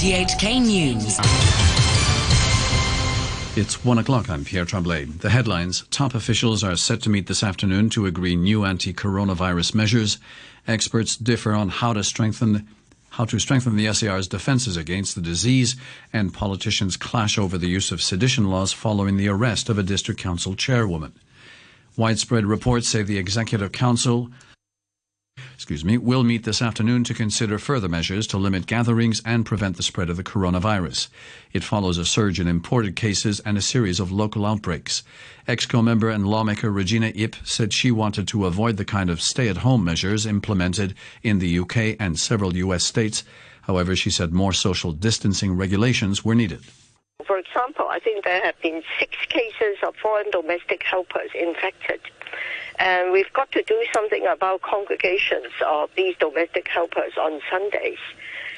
RTHK News. It's one o'clock. I'm Pierre Tremblay. The headlines Top officials are set to meet this afternoon to agree new anti coronavirus measures. Experts differ on how to strengthen. How to strengthen the SAR's defences against the disease, and politicians clash over the use of sedition laws following the arrest of a district council chairwoman. Widespread reports say the Executive Council excuse me, will meet this afternoon to consider further measures to limit gatherings and prevent the spread of the coronavirus. It follows a surge in imported cases and a series of local outbreaks. EXCO member and lawmaker Regina Ip said she wanted to avoid the kind of stay-at-home measures implemented in the UK and several US states. However, she said more social distancing regulations were needed. For example, I think there have been six cases of foreign domestic helpers infected and we've got to do something about congregations of these domestic helpers on Sundays.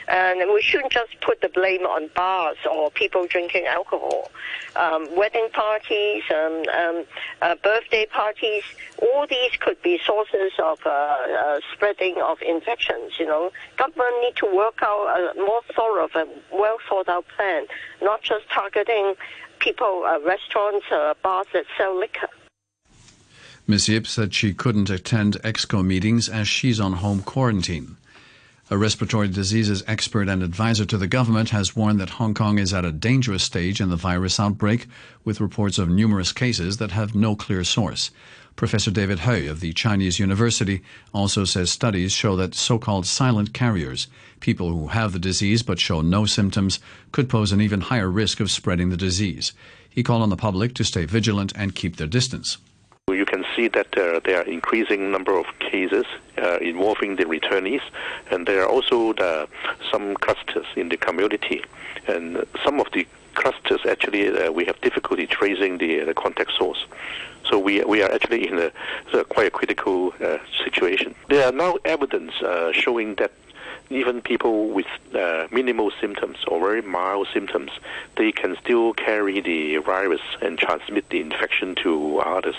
And we shouldn't just put the blame on bars or people drinking alcohol. Um, wedding parties, um, um, uh, birthday parties, all these could be sources of uh, uh, spreading of infections. You know, government need to work out a more thorough and well thought out plan, not just targeting people, uh, restaurants, uh, bars that sell liquor. Ms. Ip said she couldn't attend EXCO meetings as she's on home quarantine. A respiratory diseases expert and advisor to the government has warned that Hong Kong is at a dangerous stage in the virus outbreak, with reports of numerous cases that have no clear source. Professor David Hui of the Chinese University also says studies show that so called silent carriers, people who have the disease but show no symptoms, could pose an even higher risk of spreading the disease. He called on the public to stay vigilant and keep their distance. You can see that uh, there are increasing number of cases uh, involving the returnees, and there are also the, some clusters in the community, and some of the clusters actually uh, we have difficulty tracing the, the contact source. So we, we are actually in a, a quite a critical uh, situation. There are now evidence uh, showing that even people with uh, minimal symptoms or very mild symptoms, they can still carry the virus and transmit the infection to others.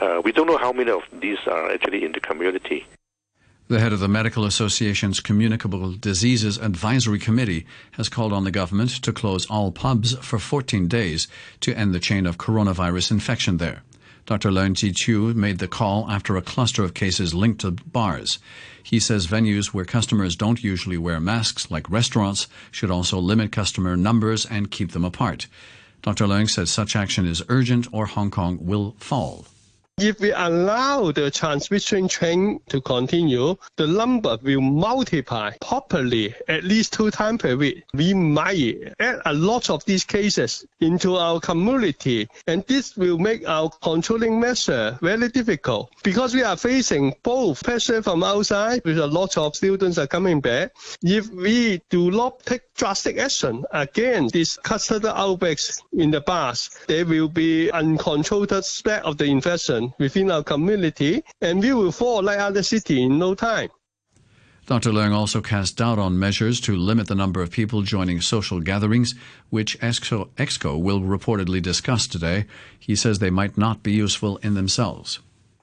Uh, we don't know how many of these are actually in the community. The head of the Medical Association's Communicable Diseases Advisory Committee has called on the government to close all pubs for 14 days to end the chain of coronavirus infection there. Dr. Leung Chi-Chiu made the call after a cluster of cases linked to bars. He says venues where customers don't usually wear masks, like restaurants, should also limit customer numbers and keep them apart. Dr. Leung says such action is urgent or Hong Kong will fall. If we allow the transmission chain to continue, the number will multiply properly at least two times per week. We might add a lot of these cases into our community, and this will make our controlling measure very difficult because we are facing both pressure from outside, with a lot of students are coming back. If we do not take drastic action against these cluster outbreaks in the past, there will be uncontrolled spread of the infection within our community, and we will fall like other cities in no time. Dr. Leung also cast doubt on measures to limit the number of people joining social gatherings, which EXCO, EXCO will reportedly discuss today. He says they might not be useful in themselves.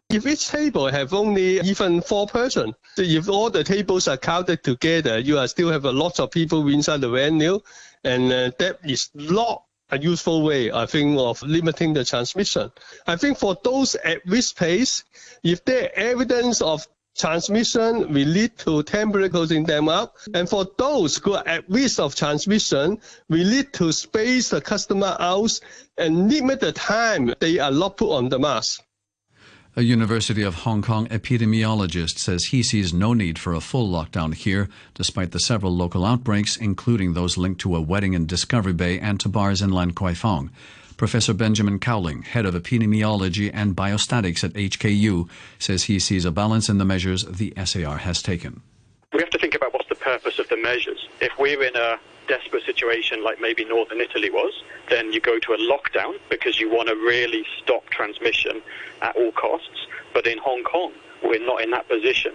If each table have only even four person, if all the tables are counted together, you are still have a lot of people inside the venue, and uh, that is not a useful way, I think, of limiting the transmission. I think for those at risk place, if there are evidence of transmission we lead to temporarily closing them up. And for those who are at risk of transmission, we need to space the customer out and limit the time they are not put on the mask. A University of Hong Kong epidemiologist says he sees no need for a full lockdown here, despite the several local outbreaks, including those linked to a wedding in Discovery Bay and to bars in Lan Kwai Fong. Professor Benjamin Cowling, head of epidemiology and biostatistics at HKU, says he sees a balance in the measures the SAR has taken. We have to think about what's the purpose of the measures. If we're in a desperate situation like maybe northern Italy was, then you go to a lockdown because you want to really stop transmission at all costs. But in Hong Kong, we're not in that position.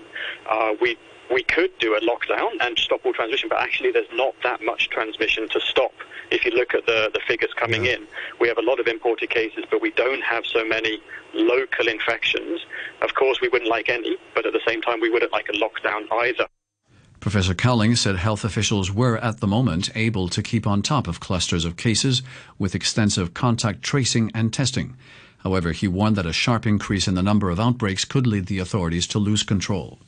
Uh, we we could do a lockdown and stop all transmission, but actually there's not that much transmission to stop. If you look at the, the figures coming yeah. in, we have a lot of imported cases, but we don't have so many local infections. Of course, we wouldn't like any, but at the same time, we wouldn't like a lockdown either. Professor Cowling said health officials were at the moment able to keep on top of clusters of cases with extensive contact tracing and testing. However, he warned that a sharp increase in the number of outbreaks could lead the authorities to lose control.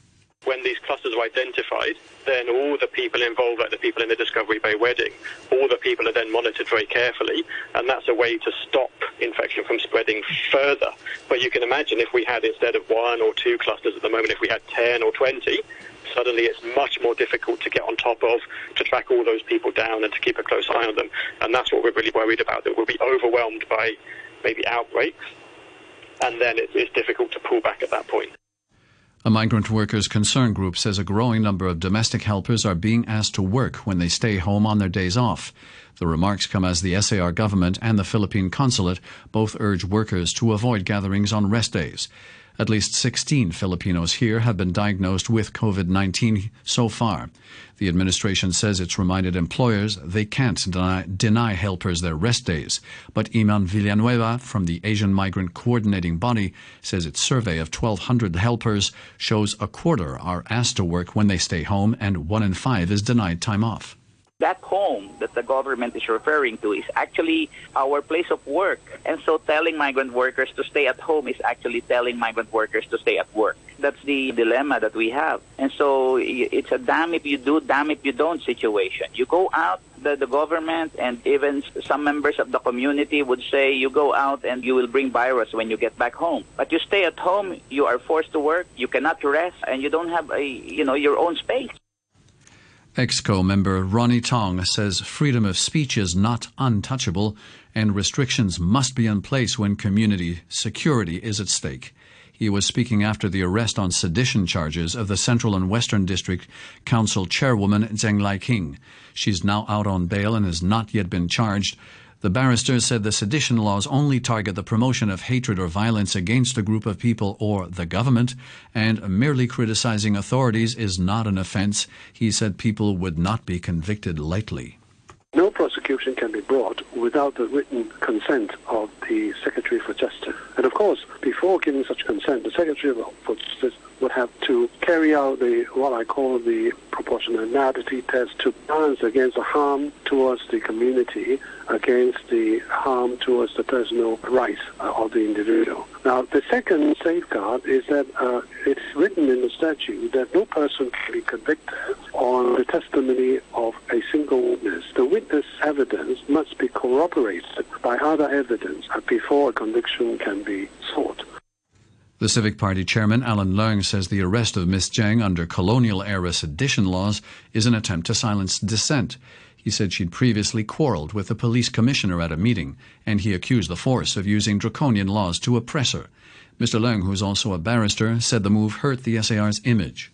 When these clusters are identified, then all the people involved, like the people in the Discovery Bay wedding, all the people are then monitored very carefully, and that's a way to stop infection from spreading further. But you can imagine if we had, instead of one or two clusters at the moment, if we had 10 or 20, suddenly it's much more difficult to get on top of, to track all those people down and to keep a close eye on them. And that's what we're really worried about, that we'll be overwhelmed by maybe outbreaks, and then it's, it's difficult to pull back at that point. A migrant workers concern group says a growing number of domestic helpers are being asked to work when they stay home on their days off. The remarks come as the SAR government and the Philippine consulate both urge workers to avoid gatherings on rest days. At least 16 Filipinos here have been diagnosed with COVID 19 so far. The administration says it's reminded employers they can't deny, deny, helpers their rest days. But Eman Villanueva from the Asian Migrant Coordinating Body says its survey of 1,200 helpers shows a quarter are asked to work when they stay home and one in five is denied time off Back home that the government is referring to is actually our place of work. And so telling migrant workers to stay at home is actually telling migrant workers to stay at work. That's the dilemma that we have. And so it's a damn if you do, damn if you don't situation. You go out, the, the government and even some members of the community would say you go out and you will bring virus when you get back home. But you stay at home, you are forced to work, you cannot rest, and you don't have a, you know, your own space. EXCO member Ronnie Tong says freedom of speech is not untouchable and restrictions must be in place when community security is at stake. He was speaking after the arrest on sedition charges of the Central and Western District Council chairwoman Cheng Lai-king. She's now out on bail and has not yet been charged. The barrister said the sedition laws only target the promotion of hatred or violence against a group of people or the government, and merely criticizing authorities is not an offense. He said people would not be convicted lightly. No prosecution can be brought without the written consent of the Secretary for Justice. And of course, before giving such consent, the Secretary for Justice would have to carry out the what I call the proportionality test to balance against the harm towards the community against the harm towards the personal rights uh, of the individual. Now, the second safeguard is that uh, it's written in the statute that no person can be convicted on the testimony of a single witness. The witness evidence must be corroborated by other evidence before a conviction can be sought. The Civic Party chairman, Alan Leong, says the arrest of Miss Cheng under colonial era sedition laws is an attempt to silence dissent. He said she'd previously quarreled with the police commissioner at a meeting, and he accused the force of using draconian laws to oppress her. Mr. Leong, who's also a barrister, said the move hurt the SAR's image.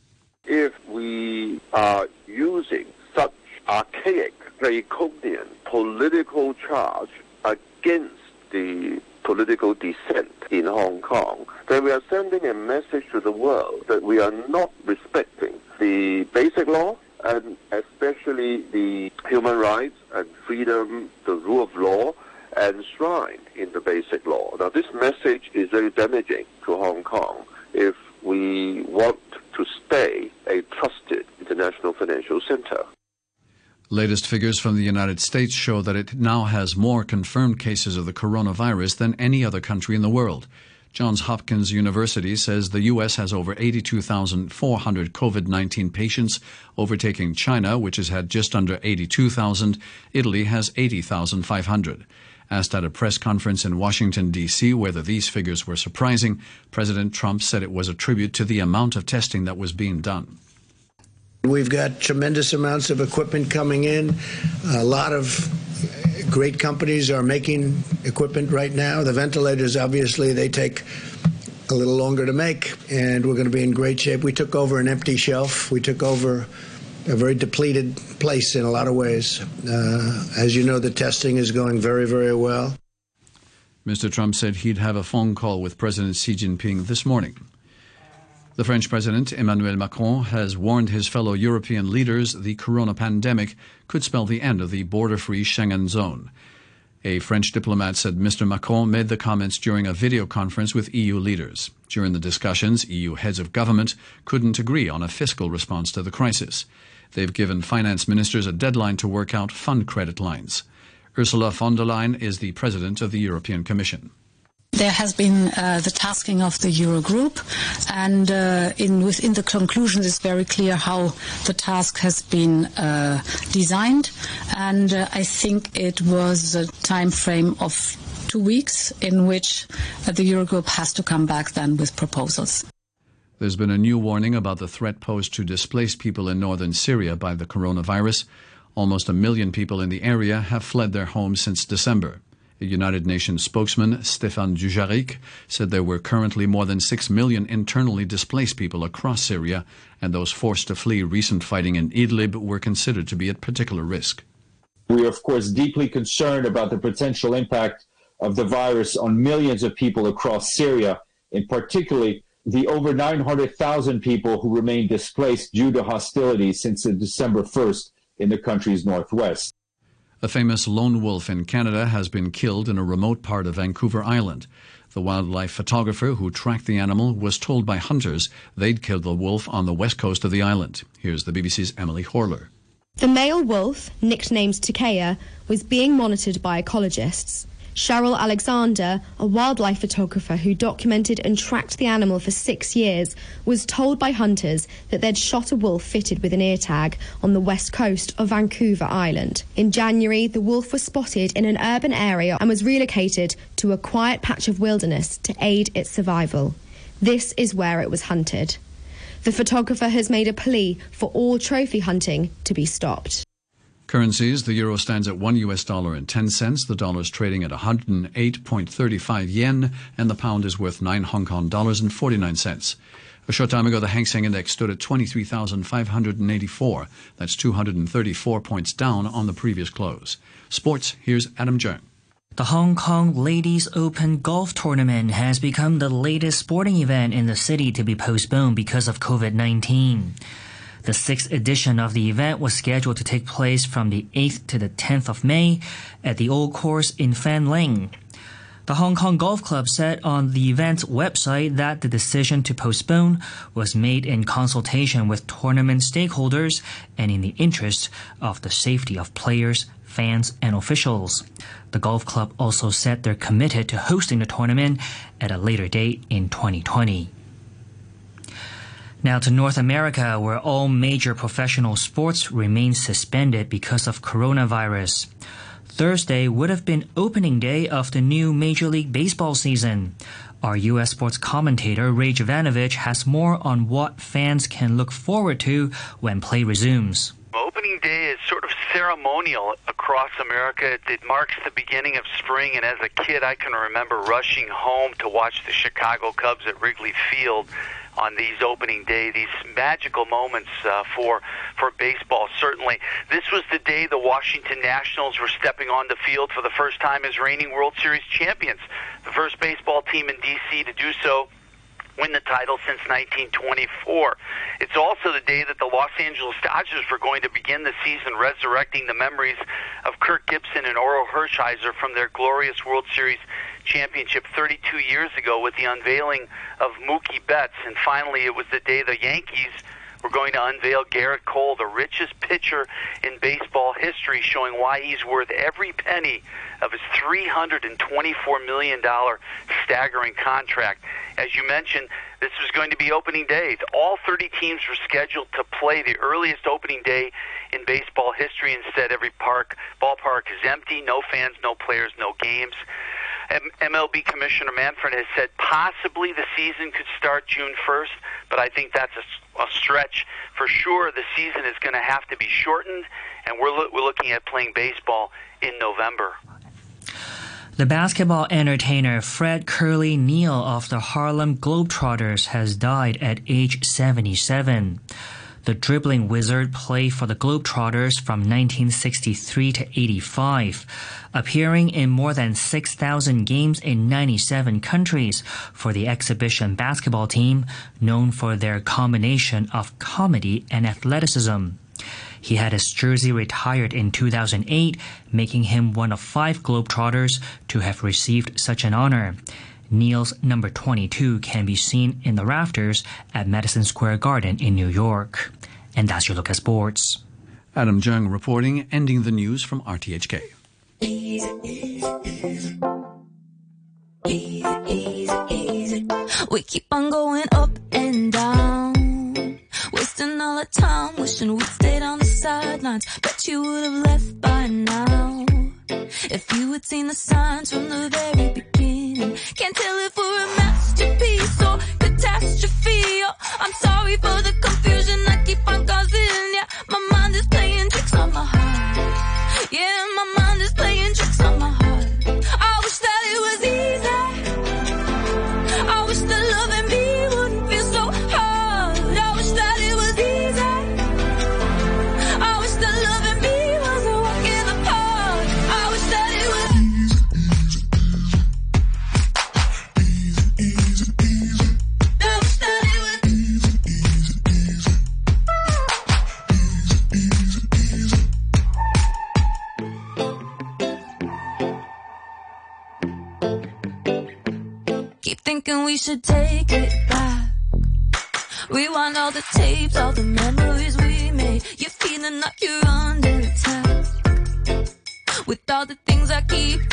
If we are using such archaic, draconian political charge against the political dissent in Hong Kong, then we are sending a message to the world that we are not respecting the basic law and especially the human rights and freedom, the rule of law, enshrined in the basic law. Now, this message is very damaging to Hong Kong if we want to stay a trusted international financial center. Latest figures from the United States show that it now has more confirmed cases of the coronavirus than any other country in the world. Johns Hopkins University says the U.S. has over 82,400 COVID 19 patients, overtaking China, which has had just under 82,000. Italy has 80,500. Asked at a press conference in Washington, D.C., whether these figures were surprising, President Trump said it was a tribute to the amount of testing that was being done. We've got tremendous amounts of equipment coming in. A lot of great companies are making equipment right now. The ventilators, obviously, they take a little longer to make, and we're going to be in great shape. We took over an empty shelf. We took over a very depleted place in a lot of ways. Uh, as you know, the testing is going very, very well. Mr. Trump said he'd have a phone call with President Xi Jinping this morning. The French President Emmanuel Macron has warned his fellow European leaders the corona pandemic could spell the end of the border free Schengen zone. A French diplomat said Mr. Macron made the comments during a video conference with EU leaders. During the discussions, EU heads of government couldn't agree on a fiscal response to the crisis. They've given finance ministers a deadline to work out fund credit lines. Ursula von der Leyen is the president of the European Commission. There has been uh, the tasking of the Eurogroup, and uh, in, within the conclusions, it's very clear how the task has been uh, designed. And uh, I think it was a time frame of two weeks in which uh, the Eurogroup has to come back then with proposals. There's been a new warning about the threat posed to displaced people in northern Syria by the coronavirus. Almost a million people in the area have fled their homes since December. United Nations spokesman, Stéphane Dujarric, said there were currently more than 6 million internally displaced people across Syria, and those forced to flee recent fighting in Idlib were considered to be at particular risk. We are, of course, deeply concerned about the potential impact of the virus on millions of people across Syria, in particularly the over 900,000 people who remain displaced due to hostilities since December 1st in the country's northwest. A famous lone wolf in Canada has been killed in a remote part of Vancouver Island. The wildlife photographer who tracked the animal was told by hunters they'd killed the wolf on the west coast of the island. Here's the BBC's Emily Horler. The male wolf, nicknamed Takaya, was being monitored by ecologists. Cheryl Alexander, a wildlife photographer who documented and tracked the animal for six years, was told by hunters that they'd shot a wolf fitted with an ear tag on the west coast of Vancouver Island. In January, the wolf was spotted in an urban area and was relocated to a quiet patch of wilderness to aid its survival. This is where it was hunted. The photographer has made a plea for all trophy hunting to be stopped. Currencies, the euro stands at 1 US dollar and 10 cents. The dollar is trading at 108.35 yen, and the pound is worth 9 Hong Kong dollars and 49 cents. A short time ago, the Hang Seng Index stood at 23,584. That's 234 points down on the previous close. Sports, here's Adam Jung. The Hong Kong Ladies Open Golf Tournament has become the latest sporting event in the city to be postponed because of COVID 19. The sixth edition of the event was scheduled to take place from the 8th to the 10th of May at the Old Course in Fanling. The Hong Kong Golf Club said on the event's website that the decision to postpone was made in consultation with tournament stakeholders and in the interest of the safety of players, fans, and officials. The golf club also said they're committed to hosting the tournament at a later date in 2020. Now to North America, where all major professional sports remain suspended because of coronavirus. Thursday would have been opening day of the new Major League Baseball season. Our U.S. sports commentator Ray Jovanovich has more on what fans can look forward to when play resumes. Opening day is sort of ceremonial across America. It marks the beginning of spring, and as a kid, I can remember rushing home to watch the Chicago Cubs at Wrigley Field on these opening day, these magical moments uh, for for baseball. Certainly, this was the day the Washington Nationals were stepping on the field for the first time as reigning World Series champions, the first baseball team in DC to do so win the title since 1924. It's also the day that the Los Angeles Dodgers were going to begin the season resurrecting the memories of Kirk Gibson and Orel Hershiser from their glorious World Series championship 32 years ago with the unveiling of Mookie Betts. And finally, it was the day the Yankees were going to unveil Gerrit Cole, the richest pitcher in baseball history, showing why he's worth every penny of his $324 million staggering contract. As you mentioned, this was going to be opening day. All 30 teams were scheduled to play the earliest opening day in baseball history. Instead, every park ballpark is empty, no fans, no players, no games. MLB Commissioner Manfred has said possibly the season could start June 1st, but I think that's a, a stretch. For sure, the season is going to have to be shortened, and we're, lo- we're looking at playing baseball in November. The basketball entertainer Fred Curly Neal of the Harlem Globetrotters has died at age 77. The dribbling wizard played for the Globetrotters from 1963 to 85, appearing in more than 6,000 games in 97 countries for the exhibition basketball team, known for their combination of comedy and athleticism. He had his jersey retired in 2008, making him one of five Globetrotters to have received such an honor. Neal's number 22 can be seen in the rafters at Madison Square Garden in New York. And that's your look at sports. Adam Jung reporting, ending the news from RTHK. We keep on going up and down. Wasting all our time, wishing we'd stayed on the sidelines. Bet you would have left by now. If you had seen the signs from the very beginning. Can't tell if we're a masterpiece or catastrophe. Oh, I'm sorry for the confusion I keep on causing. Yeah, my mind is playing tricks on my heart. Yeah, my mind is playing tricks on my heart. The tapes, all the memories we made. You're feeling like you're under attack. With all the things I keep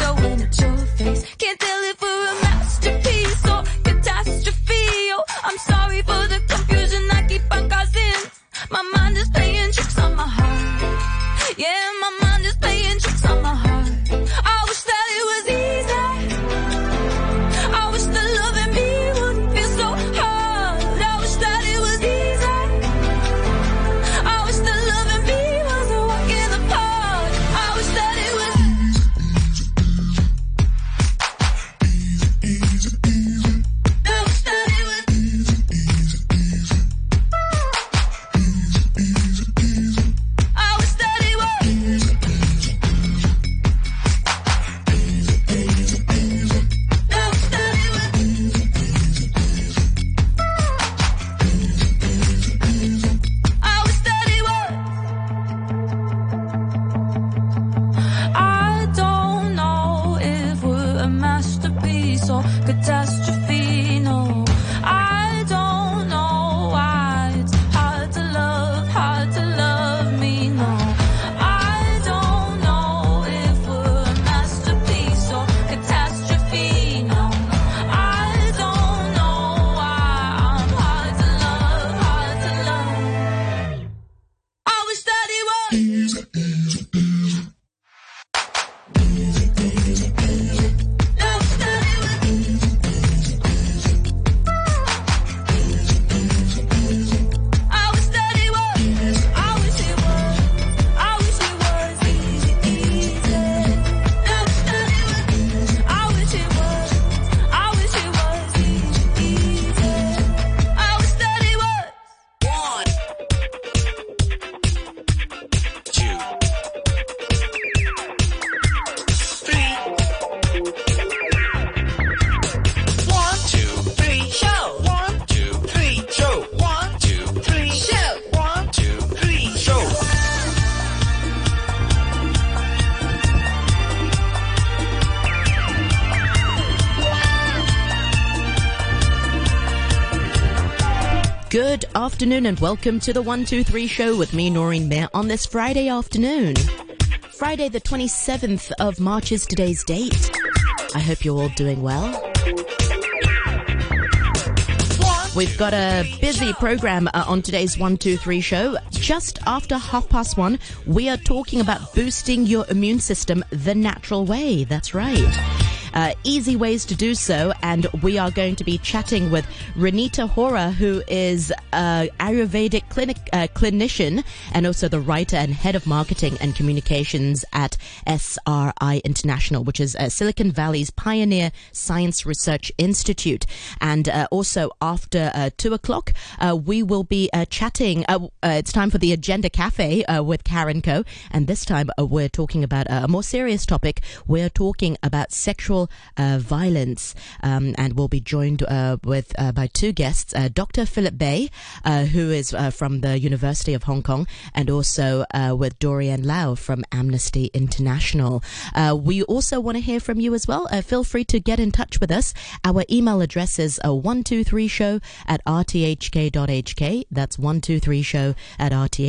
afternoon and welcome to the 123 show with me, Noreen Mir, on this Friday afternoon. Friday, the 27th of March is today's date. I hope you're all doing well. We've got a busy program uh, on today's 123 show. Just after half past one, we are talking about boosting your immune system the natural way. That's right. Uh, easy ways to do so, and we are going to be chatting with Renita Hora, who is an Ayurvedic clinic uh, clinician and also the writer and head of marketing and communications at SRI International, which is uh, Silicon Valley's pioneer science research institute. And uh, also after uh, two o'clock, uh, we will be uh, chatting. Uh, uh, it's time for the Agenda Cafe uh, with Karen Co. And this time uh, we're talking about a more serious topic. We're talking about sexual uh, violence. Um, and we'll be joined uh, with uh, by two guests, Dr. Philip Beh, who is from the University of Hong Kong, and also with Dorian Lau from Amnesty International. We also want to hear from you as well. Feel free to get in touch with us. Our email address is uh, 123show at rthk.hk. That's 123show at rthk